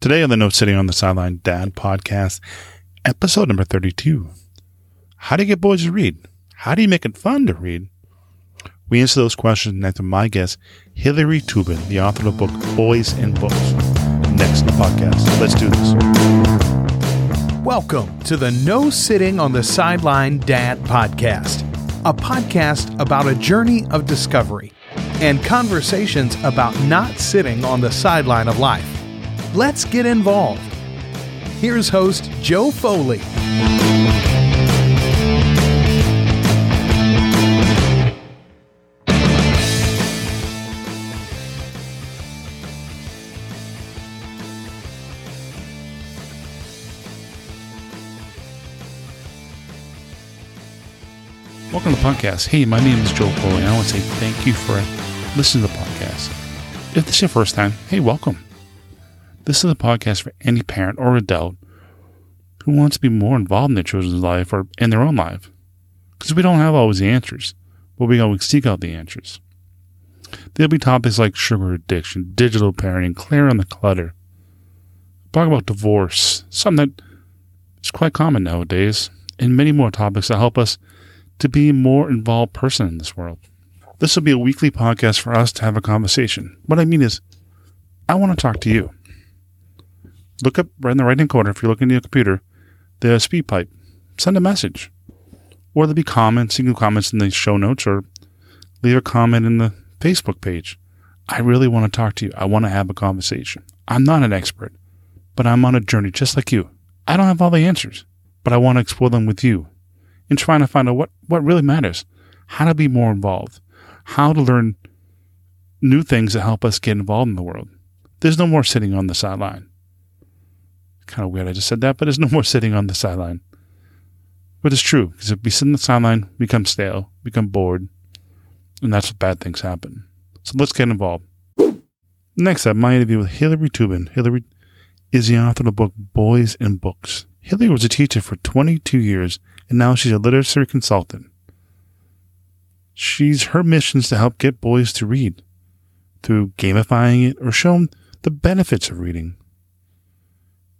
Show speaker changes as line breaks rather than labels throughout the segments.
Today on the No Sitting on the Sideline Dad podcast, episode number 32. How do you get boys to read? How do you make it fun to read? We answer those questions next to my guest, Hillary Tubin, the author of the book Boys and Books. Next in the podcast. Let's do this.
Welcome to the No Sitting on the Sideline Dad podcast, a podcast about a journey of discovery and conversations about not sitting on the sideline of life. Let's get involved. Here's host Joe Foley.
Welcome to the podcast. Hey, my name is Joe Foley, and I want to say thank you for listening to the podcast. If this is your first time, hey, welcome. This is a podcast for any parent or adult who wants to be more involved in their children's life or in their own life. Because we don't have always the answers, but we always seek out the answers. There'll be topics like sugar addiction, digital parenting, clearing the clutter. Talk about divorce, something that is quite common nowadays, and many more topics that help us to be a more involved person in this world. This will be a weekly podcast for us to have a conversation. What I mean is, I want to talk to you. Look up right in the right hand corner if you're looking at your computer, the SpeakPipe. Send a message. Or there'll be comments, single comments in the show notes, or leave a comment in the Facebook page. I really want to talk to you. I want to have a conversation. I'm not an expert, but I'm on a journey just like you. I don't have all the answers, but I want to explore them with you and trying to find out what, what really matters, how to be more involved, how to learn new things that help us get involved in the world. There's no more sitting on the sideline. Kind of weird I just said that, but there's no more sitting on the sideline. But it's true, because if we sit on the sideline, we become stale, become bored, and that's what bad things happen. So let's get involved. Next up, my interview with Hillary Tubin. Hillary is the author of the book Boys and Books. Hillary was a teacher for 22 years and now she's a literacy consultant. She's her mission is to help get boys to read through gamifying it or show them the benefits of reading.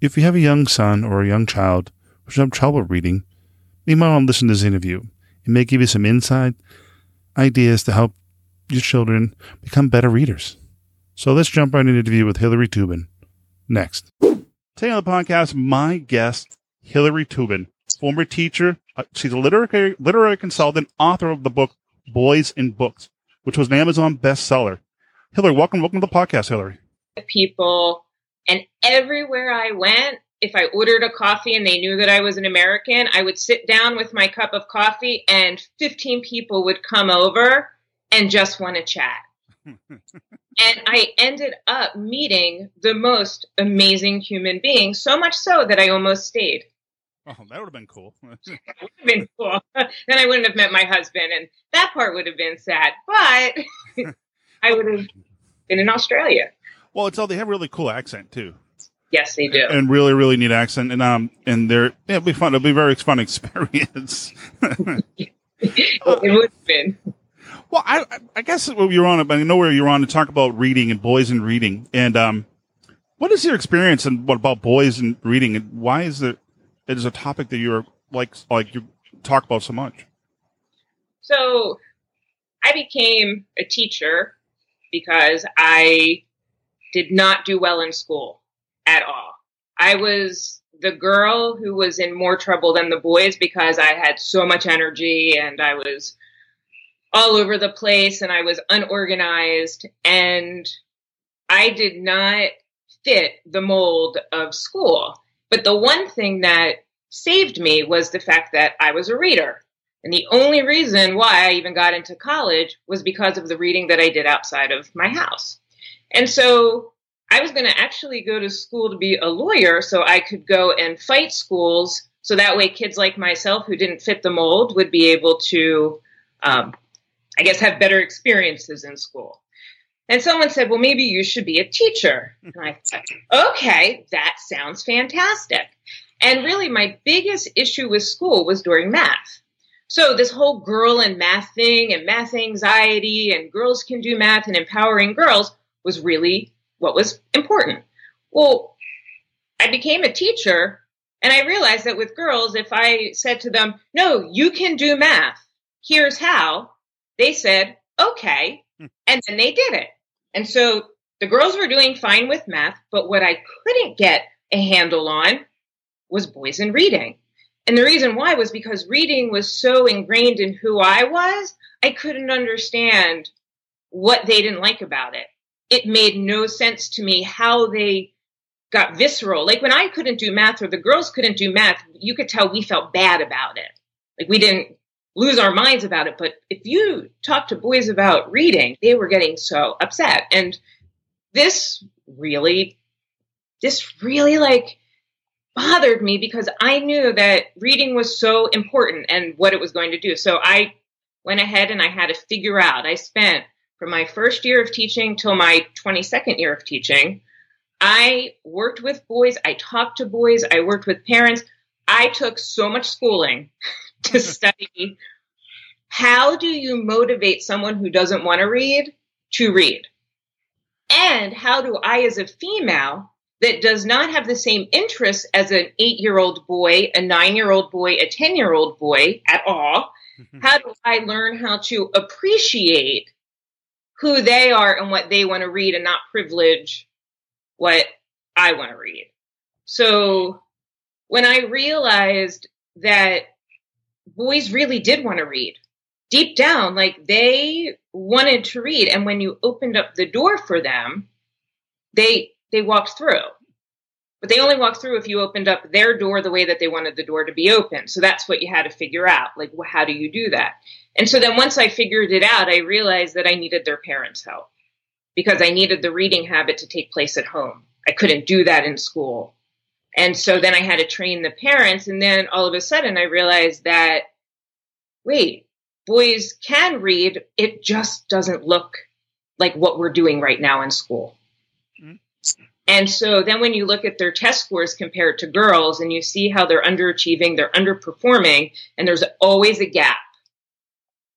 If you have a young son or a young child who's having trouble reading, you might want to listen to this interview. It may give you some insight, ideas to help your children become better readers. So let's jump right into the interview with Hillary Tubin. Next. Today on the podcast, my guest, Hillary Tubin former teacher. Uh, she's a literary, literary consultant, author of the book Boys and Books, which was an Amazon bestseller. Hillary, welcome, welcome to the podcast, Hillary.
People, and everywhere I went, if I ordered a coffee and they knew that I was an American, I would sit down with my cup of coffee and 15 people would come over and just want to chat. and I ended up meeting the most amazing human being, so much so that I almost stayed.
Oh, that would have been cool.
would have been cool. then I wouldn't have met my husband, and that part would have been sad. But I would have been in Australia.
Well, it's all they have a really cool accent too.
Yes, they do,
and really, really neat accent. And um, and they're yeah, it'll be fun. It'll be a very fun experience.
it would have been.
Well, I I guess you're on. But I know where you're on to talk about reading and boys and reading. And um, what is your experience and what about boys and reading? And why is it it is a topic that you're like like you talk about so much?
So I became a teacher because I did not do well in school at all. I was the girl who was in more trouble than the boys because I had so much energy and I was all over the place and I was unorganized and I did not fit the mold of school. But the one thing that saved me was the fact that I was a reader. And the only reason why I even got into college was because of the reading that I did outside of my house. And so I was going to actually go to school to be a lawyer so I could go and fight schools so that way kids like myself who didn't fit the mold would be able to, um, I guess, have better experiences in school. And someone said, well, maybe you should be a teacher. And I thought, okay, that sounds fantastic. And really, my biggest issue with school was during math. So, this whole girl and math thing and math anxiety and girls can do math and empowering girls was really what was important. Well, I became a teacher and I realized that with girls, if I said to them, no, you can do math, here's how, they said, okay. Hmm. And then they did it. And so the girls were doing fine with math, but what I couldn't get a handle on was boys and reading. And the reason why was because reading was so ingrained in who I was, I couldn't understand what they didn't like about it. It made no sense to me how they got visceral. Like when I couldn't do math or the girls couldn't do math, you could tell we felt bad about it. Like we didn't lose our minds about it. But if you talk to boys about reading, they were getting so upset. And this really, this really like bothered me because I knew that reading was so important and what it was going to do. So I went ahead and I had to figure out. I spent from my first year of teaching till my 22nd year of teaching. I worked with boys. I talked to boys. I worked with parents. I took so much schooling to mm-hmm. study how do you motivate someone who doesn't want to read to read? And how do I, as a female that does not have the same interests as an eight year old boy, a nine year old boy, a 10 year old boy at all, mm-hmm. how do I learn how to appreciate who they are and what they want to read and not privilege what I want to read? So when I realized that boys really did want to read. Deep down, like they wanted to read. And when you opened up the door for them, they they walked through. But they only walked through if you opened up their door the way that they wanted the door to be open. So that's what you had to figure out. Like, well, how do you do that? And so then once I figured it out, I realized that I needed their parents' help because I needed the reading habit to take place at home. I couldn't do that in school. And so then I had to train the parents. And then all of a sudden I realized that wait, boys can read. It just doesn't look like what we're doing right now in school. Mm-hmm. And so then when you look at their test scores compared to girls and you see how they're underachieving, they're underperforming, and there's always a gap.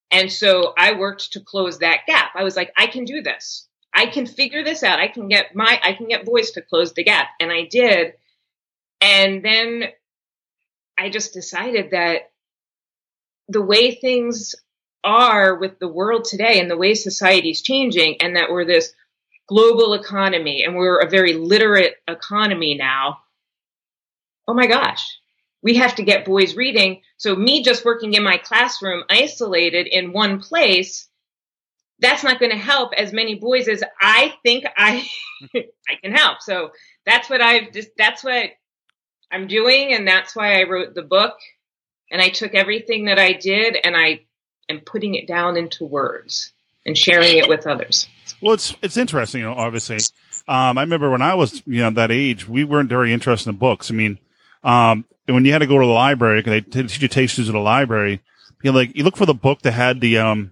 And so I worked to close that gap. I was like, I can do this. I can figure this out. I can get my, I can get boys to close the gap. And I did. And then I just decided that the way things are with the world today and the way society is changing and that we're this global economy and we're a very literate economy now. Oh my gosh, we have to get boys reading. So me just working in my classroom isolated in one place, that's not going to help as many boys as I think I I can help. So that's what I've just that's what I'm doing and that's why I wrote the book and I took everything that I did and I am putting it down into words and sharing it with others.
Well, it's it's interesting, you know. Obviously, um, I remember when I was you know that age, we weren't very interested in books. I mean, um, when you had to go to the library, they teach you take to the library. You know, like you look for the book that had the um,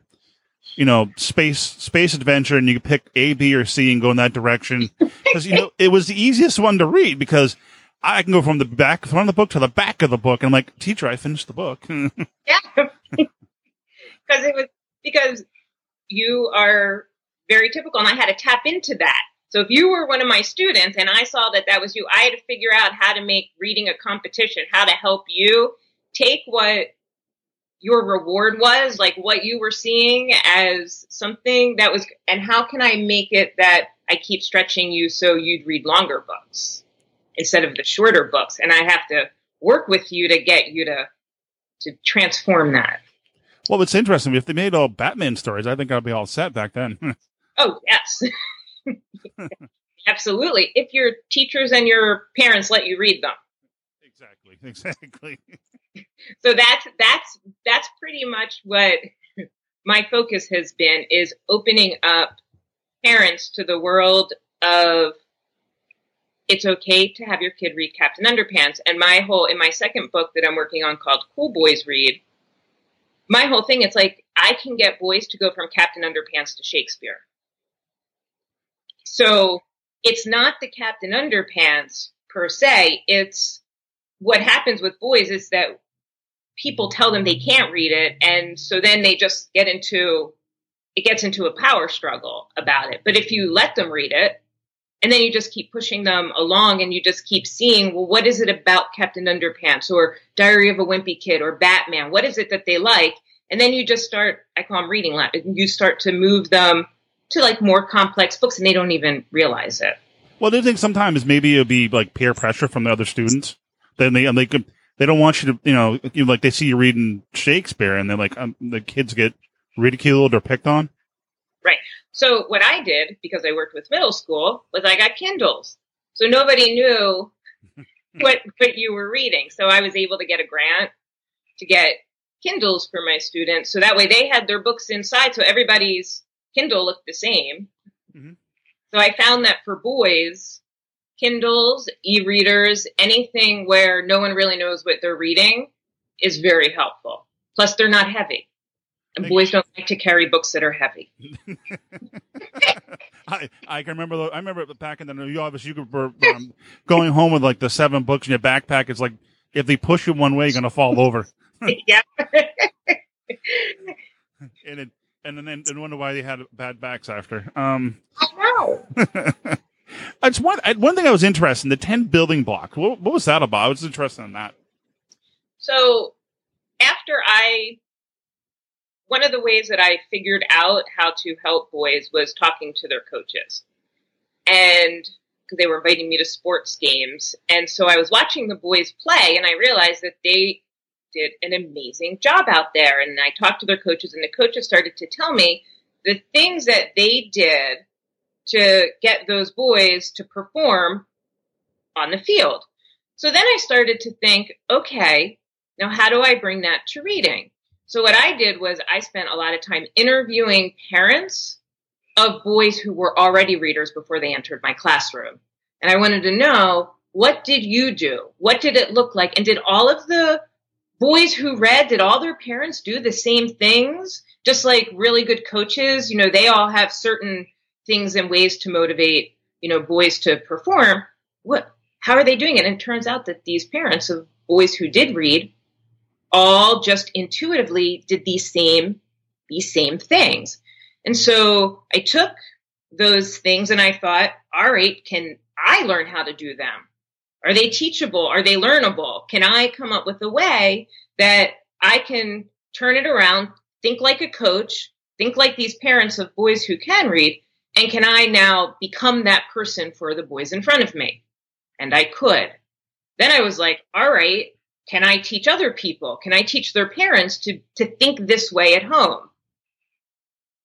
you know, space space adventure, and you could pick A, B, or C and go in that direction because you know it was the easiest one to read because I can go from the back front of the book to the back of the book. And I'm like, teacher, I finished the book.
yeah. Because it was because you are very typical and I had to tap into that. So if you were one of my students and I saw that that was you, I had to figure out how to make reading a competition, how to help you take what your reward was, like what you were seeing as something that was, and how can I make it that I keep stretching you so you'd read longer books? instead of the shorter books. And I have to work with you to get you to to transform that.
Well, it's interesting. If they made all Batman stories, I think I'd be all set back then.
oh yes, absolutely. If your teachers and your parents let you read them.
Exactly. Exactly.
so that's that's that's pretty much what my focus has been is opening up parents to the world of it's okay to have your kid read Captain Underpants. And my whole, in my second book that I'm working on called Cool Boys Read, my whole thing, it's like I can get boys to go from Captain Underpants to Shakespeare. So it's not the Captain Underpants per se. It's what happens with boys is that people tell them they can't read it. And so then they just get into, it gets into a power struggle about it. But if you let them read it, And then you just keep pushing them along and you just keep seeing, well, what is it about Captain Underpants or Diary of a Wimpy Kid or Batman? What is it that they like? And then you just start, I call them reading you start to move them to like more complex books and they don't even realize it.
Well, they think sometimes maybe it'll be like peer pressure from the other students. Then they, and they could, they don't want you to, you know, you like they see you reading Shakespeare and they're like, um, the kids get ridiculed or picked on.
Right. So what I did, because I worked with middle school, was I got Kindles. So nobody knew what what you were reading. So I was able to get a grant to get Kindles for my students. So that way they had their books inside. So everybody's Kindle looked the same. Mm-hmm. So I found that for boys, Kindles, e-readers, anything where no one really knows what they're reading is very helpful. Plus they're not heavy. And boys don't like to carry books that are heavy.
I, I can remember. I remember back in the you obviously you were um, going home with like the seven books in your backpack. It's like if they push you one way, you're gonna fall over.
yeah.
and it, and then and wonder why they had bad backs after. Um,
I know.
it's one one thing I was interested in the ten building block. What, what was that about? I was interested in that.
So after I one of the ways that I figured out how to help boys was talking to their coaches. And they were inviting me to sports games. And so I was watching the boys play and I realized that they did an amazing job out there. And I talked to their coaches and the coaches started to tell me the things that they did to get those boys to perform on the field. So then I started to think, okay, now how do I bring that to reading? So what I did was I spent a lot of time interviewing parents of boys who were already readers before they entered my classroom. And I wanted to know, what did you do? What did it look like? And did all of the boys who read, did all their parents do the same things? Just like really good coaches, you know, they all have certain things and ways to motivate, you know, boys to perform. What, how are they doing it? And it turns out that these parents of boys who did read all just intuitively did these same these same things. And so I took those things and I thought, all right, can I learn how to do them? Are they teachable? Are they learnable? Can I come up with a way that I can turn it around, think like a coach, think like these parents of boys who can read, and can I now become that person for the boys in front of me? And I could. Then I was like, all right, can I teach other people? Can I teach their parents to, to think this way at home?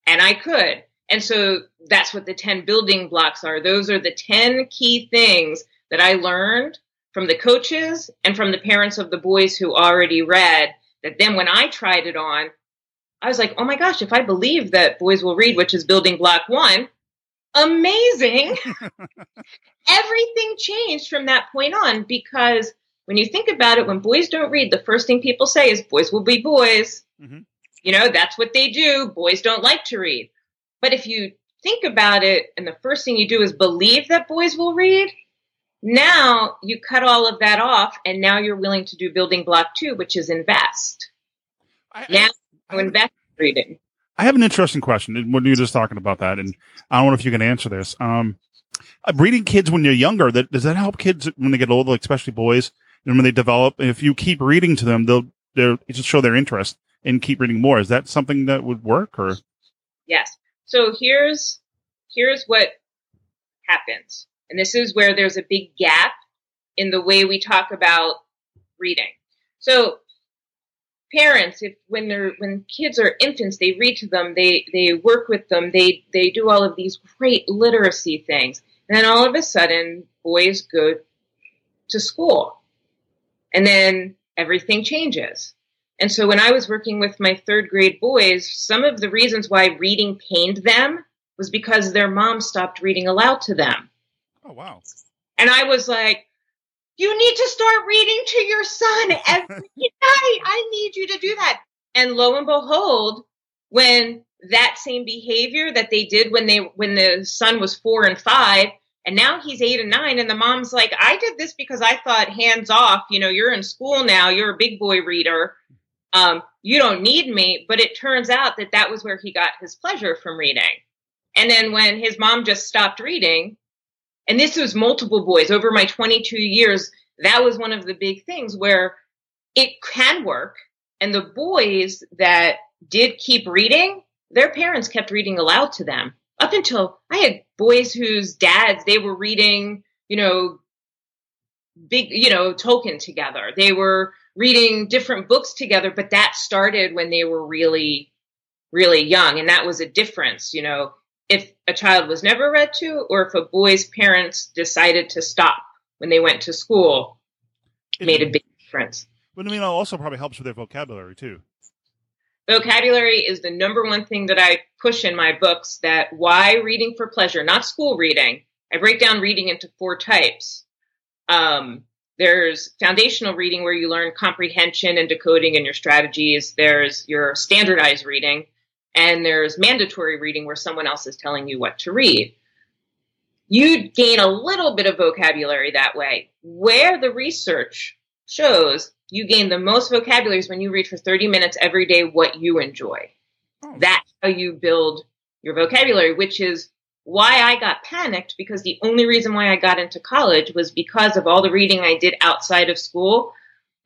And I could. And so that's what the 10 building blocks are. Those are the 10 key things that I learned from the coaches and from the parents of the boys who already read that then when I tried it on, I was like, oh my gosh, if I believe that boys will read, which is building block one, amazing. Everything changed from that point on because when you think about it, when boys don't read, the first thing people say is boys will be boys. Mm-hmm. You know, that's what they do. Boys don't like to read. But if you think about it and the first thing you do is believe that boys will read, now you cut all of that off and now you're willing to do building block two, which is invest. I, now I, I, invest reading.
I have an interesting question when you're just talking about that, and I don't know if you can answer this. Um, reading kids when you're younger, that does that help kids when they get older, like especially boys? and when they develop, if you keep reading to them, they'll they'll just show their interest and keep reading more. Is that something that would work or?
Yes. So here's here's what happens, and this is where there's a big gap in the way we talk about reading. So parents if when they're when kids are infants they read to them they they work with them they they do all of these great literacy things and then all of a sudden boys go to school and then everything changes. And so when I was working with my third grade boys, some of the reasons why reading pained them was because their mom stopped reading aloud to them.
Oh, wow.
And I was like, you need to start reading to your son every night. I need you to do that. And lo and behold, when that same behavior that they did when they when the son was four and five and now he's eight and nine, and the mom's like, I did this because I thought hands off, you know, you're in school now, you're a big boy reader. Um, you don't need me. But it turns out that that was where he got his pleasure from reading. And then when his mom just stopped reading, and this was multiple boys over my 22 years. That was one of the big things where it can work. And the boys that did keep reading, their parents kept reading aloud to them up until I had boys whose dads, they were reading, you know, big, you know, Tolkien together. They were reading different books together, but that started when they were really, really young. And that was a difference, you know, if a child was never read to or if a boy's parents decided to stop when they went to school, it made a big difference.
But I mean, it also probably helps with their vocabulary too.
Vocabulary is the number one thing that I push in my books that why reading for pleasure, not school reading. I break down reading into four types. Um, there's foundational reading where you learn comprehension and decoding and your strategies. There's your standardized reading and there's mandatory reading where someone else is telling you what to read. You gain a little bit of vocabulary that way. Where the research shows you gain the most vocabulary is when you read for 30 minutes every day what you enjoy. Oh. That's how you build your vocabulary, which is why I got panicked because the only reason why I got into college was because of all the reading I did outside of school.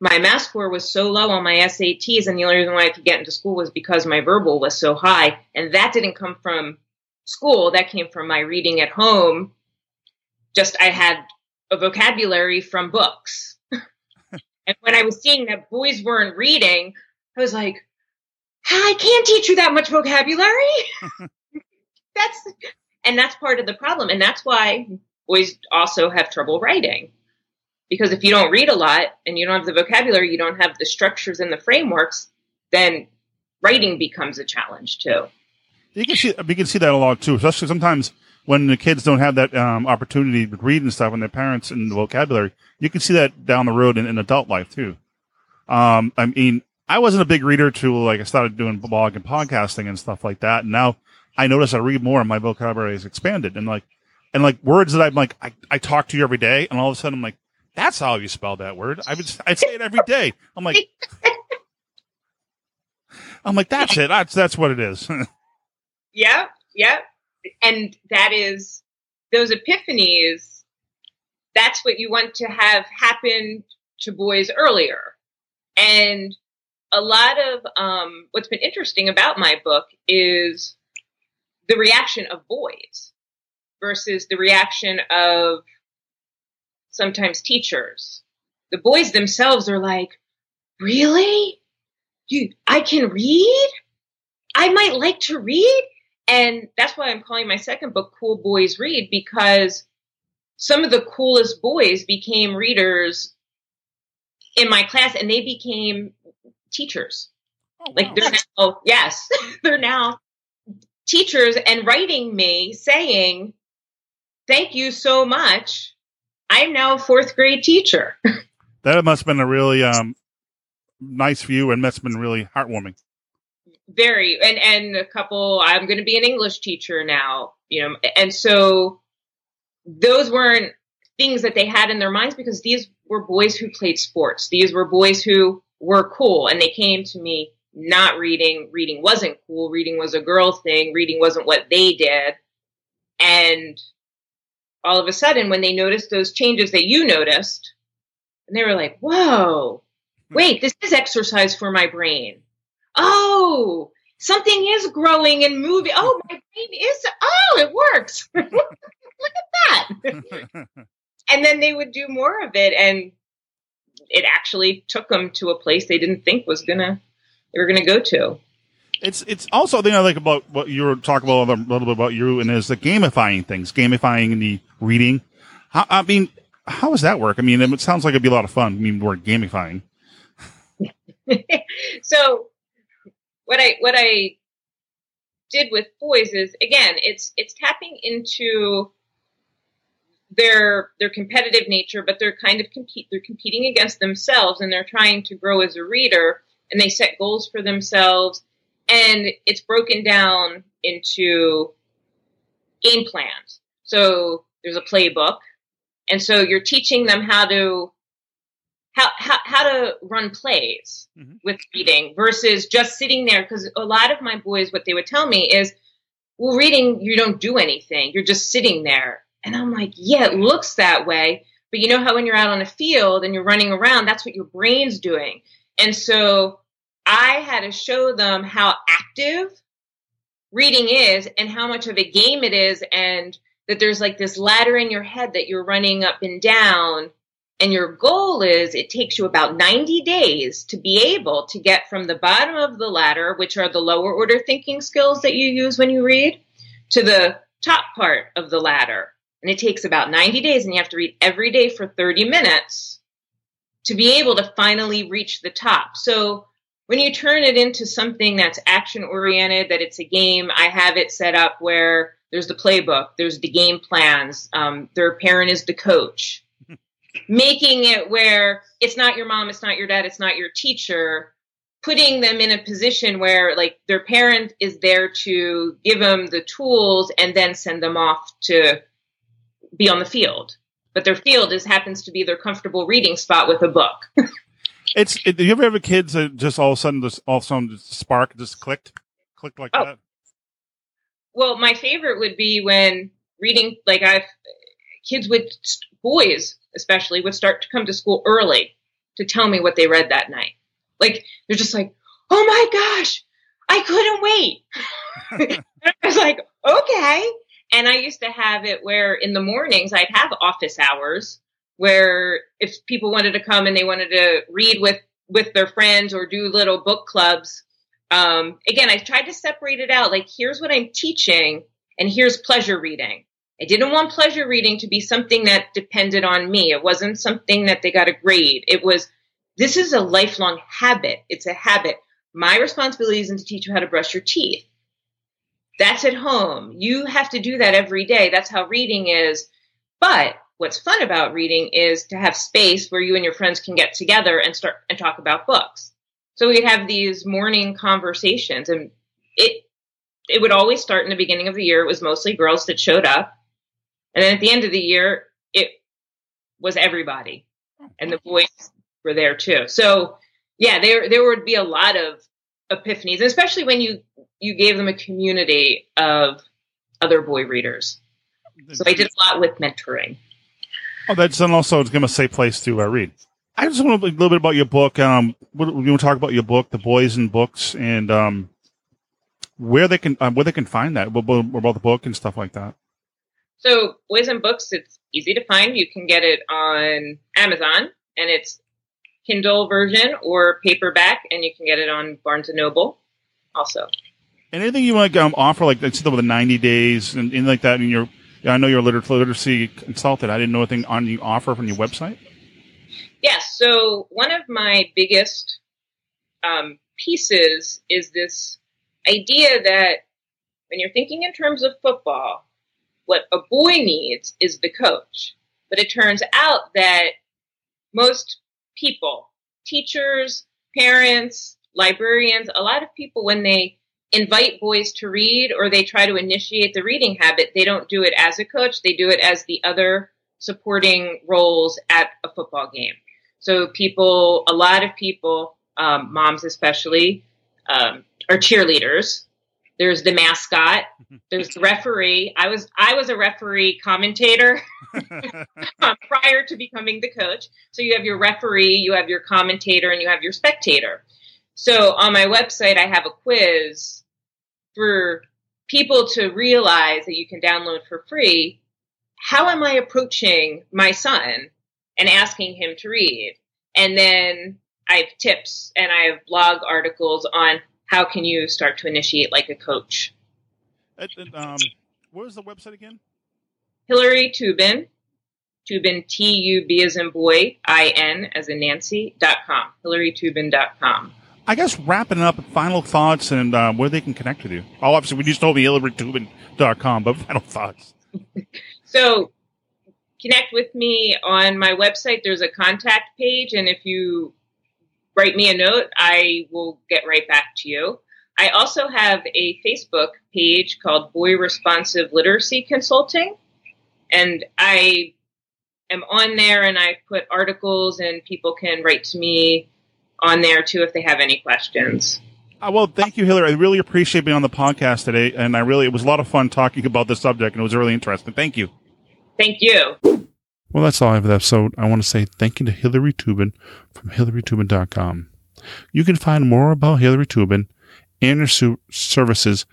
My math score was so low on my SATs, and the only reason why I could get into school was because my verbal was so high. And that didn't come from school, that came from my reading at home. Just I had a vocabulary from books. and when I was seeing that boys weren't reading, I was like, I can't teach you that much vocabulary. that's and that's part of the problem. And that's why boys also have trouble writing. Because if you don't read a lot and you don't have the vocabulary, you don't have the structures and the frameworks, then writing becomes a challenge too.
You can see you can see that a lot too, especially sometimes when the kids don't have that um, opportunity to read and stuff, and their parents and the vocabulary. You can see that down the road in, in adult life too. Um, I mean, I wasn't a big reader till like I started doing blog and podcasting and stuff like that, and now I notice I read more and my vocabulary has expanded and like, and like words that I'm like, I, I talk to you every day. And all of a sudden I'm like, that's how you spell that word. I would, I say it every day. I'm like, I'm like, that's it. That's, that's what it is.
yeah. Yeah. And that is those epiphanies. That's what you want to have happen to boys earlier. And a lot of um, what's been interesting about my book is the reaction of boys versus the reaction of sometimes teachers. The boys themselves are like, really? You, I can read? I might like to read? And that's why I'm calling my second book Cool Boys Read because some of the coolest boys became readers in my class and they became teachers. Oh. Like they're now, yes, they're now teachers and writing me saying, Thank you so much. I'm now a fourth grade teacher.
that must have been a really um, nice view and must have been really heartwarming.
Very. And, and a couple, I'm going to be an English teacher now, you know, and so those weren't things that they had in their minds because these were boys who played sports. These were boys who were cool and they came to me not reading, reading wasn't cool, reading was a girl thing, reading wasn't what they did. And all of a sudden, when they noticed those changes that you noticed, and they were like, whoa, hmm. wait, this is exercise for my brain. Oh, something is growing and moving. Oh, my brain is, oh, it works. Look at that. and then they would do more of it. And it actually took them to a place they didn't think was to they were going to go to.
It's it's also the thing I like about what you were talking about a little bit about you and is the gamifying things, gamifying the reading. How, I mean, how does that work? I mean, it sounds like it'd be a lot of fun. I mean, we're gamifying.
so, what I what I did with boys is again, it's it's tapping into their their competitive nature, but they're kind of compete they're competing against themselves, and they're trying to grow as a reader and they set goals for themselves and it's broken down into game plans. So there's a playbook. And so you're teaching them how to how how, how to run plays mm-hmm. with reading versus just sitting there because a lot of my boys what they would tell me is well reading you don't do anything you're just sitting there And I'm like, yeah, it looks that way. But you know how when you're out on a field and you're running around, that's what your brain's doing. And so I had to show them how active reading is and how much of a game it is and that there's like this ladder in your head that you're running up and down and your goal is it takes you about 90 days to be able to get from the bottom of the ladder which are the lower order thinking skills that you use when you read to the top part of the ladder. And it takes about 90 days and you have to read every day for 30 minutes to be able to finally reach the top. So when you turn it into something that's action oriented, that it's a game, I have it set up where there's the playbook, there's the game plans, um, their parent is the coach. Making it where it's not your mom, it's not your dad, it's not your teacher, putting them in a position where like their parent is there to give them the tools and then send them off to be on the field. But their field is happens to be their comfortable reading spot with a book.
It's. It, do you ever have kids that just all of a sudden, just all of a sudden, just spark just clicked, clicked like
Oh.
that?
Well, my favorite would be when reading, like I've kids with boys, especially, would start to come to school early to tell me what they read that night. Like they're just like, "Oh my gosh, I couldn't wait." I was like, "Okay." And I used to have it where in the mornings I'd have office hours where if people wanted to come and they wanted to read with with their friends or do little book clubs, um, again, I tried to separate it out. Like, here's what I'm teaching, and here's pleasure reading. I didn't want pleasure reading to be something that depended on me. It wasn't something that they got a grade. It was, this is a lifelong habit. It's a habit. My responsibility isn't to teach you how to brush your teeth. That's at home. You have to do that every day. That's how reading is. But what's fun about reading is to have space where you and your friends can get together and start and talk about books. So we'd have these morning conversations and it it would always start in the beginning of the year. It was mostly girls that showed up. And then at the end of the year, it was everybody. And the boys were there too. So yeah, there there would be a lot of epiphanies, especially when you you gave them a community of other boy readers. So I did a lot with mentoring.
Oh, that's and also it's give them a safe place to uh, read. I just want to a little bit about your book. Um, what, you want to talk about your book, The Boys and Books, and um, where they can um, where they can find that about, about the book and stuff like that.
So, Boys and Books, it's easy to find. You can get it on Amazon, and it's Kindle version or paperback, and you can get it on Barnes and Noble also.
Anything you want to um, offer, like instead of the ninety days and, and like that, and your I know you're a literacy consultant. I didn't know anything on you offer from your website.
Yes. So one of my biggest um, pieces is this idea that when you're thinking in terms of football, what a boy needs is the coach. But it turns out that most people, teachers, parents, librarians, a lot of people, when they invite boys to read or they try to initiate the reading habit, they don't do it as a coach. They do it as the other supporting roles at a football game. So people, a lot of people, um, moms especially, um, are cheerleaders. There's the mascot. There's the referee. I was I was a referee commentator um, prior to becoming the coach. So you have your referee, you have your commentator, and you have your spectator. So on my website, I have a quiz for people to realize that you can download for free. How am I approaching my son and asking him to read? And then I have tips and I have blog articles on how can you start to initiate like a coach.
Um, what was the website again?
Hillary Tubin, Tubin, T U B as in boy, I N as in Nancy, dot com, hillarytubin.com.
I guess wrapping up, final thoughts and uh, where they can connect with you. Oh, obviously, we just told me hillarytubin.com, but final thoughts.
So connect with me on my website. There's a contact page, and if you write me a note, I will get right back to you. I also have a Facebook page called Boy Responsive Literacy Consulting, and I am on there and I put articles, and people can write to me on there too if they have any questions.
Uh, well, thank you, Hillary. I really appreciate being on the podcast today, and I really it was a lot of fun talking about this subject, and it was really interesting. Thank you.
Thank you.
Well, that's all I have for the episode. I want to say thank you to Hillary Tubin from hillarytubin.com. You can find more about Hillary Tubin and her su- services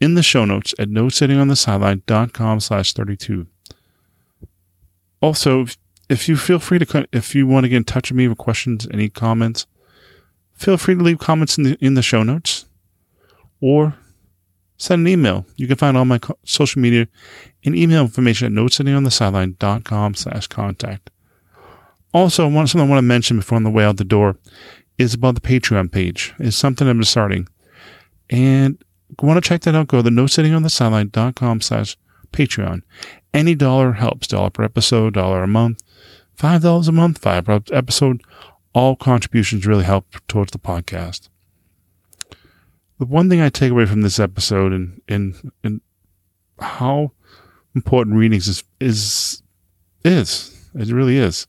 in the show notes at nosittingonthesideline.com slash 32. Also, if you feel free to, if you want to get in touch with me with questions, any comments, feel free to leave comments in the, in the show notes or send an email. You can find all my co- social media and email information at nosittingonthesideline.com slash contact. Also, one something I want to mention before on the way out the door is about the Patreon page. It's something I'm starting. And want to check that out, go to nosittingonthesideline.com slash Patreon. Any dollar helps. Dollar per episode, dollar a month, five dollars a month, five per episode. All contributions really help towards the podcast. The one thing I take away from this episode and and, and how important readings is is is it really is.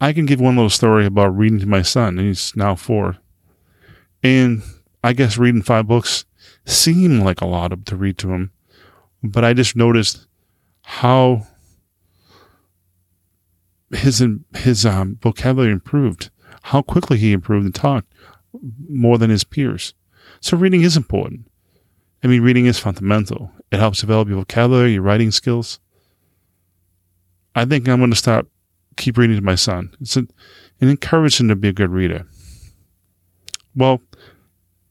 I can give one little story about reading to my son, and he's now four. And I guess reading five books seemed like a lot to read to him, but I just noticed how his his um, vocabulary improved, how quickly he improved and talked more than his peers. So reading is important. I mean, reading is fundamental. It helps develop your vocabulary, your writing skills. I think I'm going to start keep reading to my son. It's an, and encourage him to be a good reader. Well,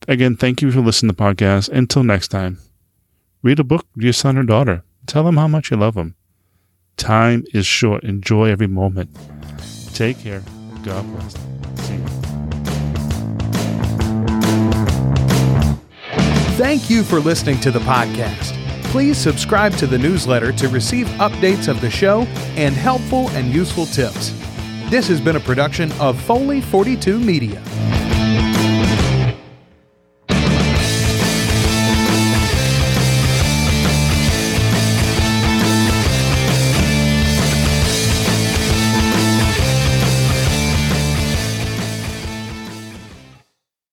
again, thank you for listening to the podcast. Until next time, read a book to your son or daughter. Tell them how much you love them. Time is short. Enjoy every moment. Take care. God bless. See you.
Thank you for listening to the podcast. Please subscribe to the newsletter to receive updates of the show and helpful and useful tips. This has been a production of Foley 42 Media.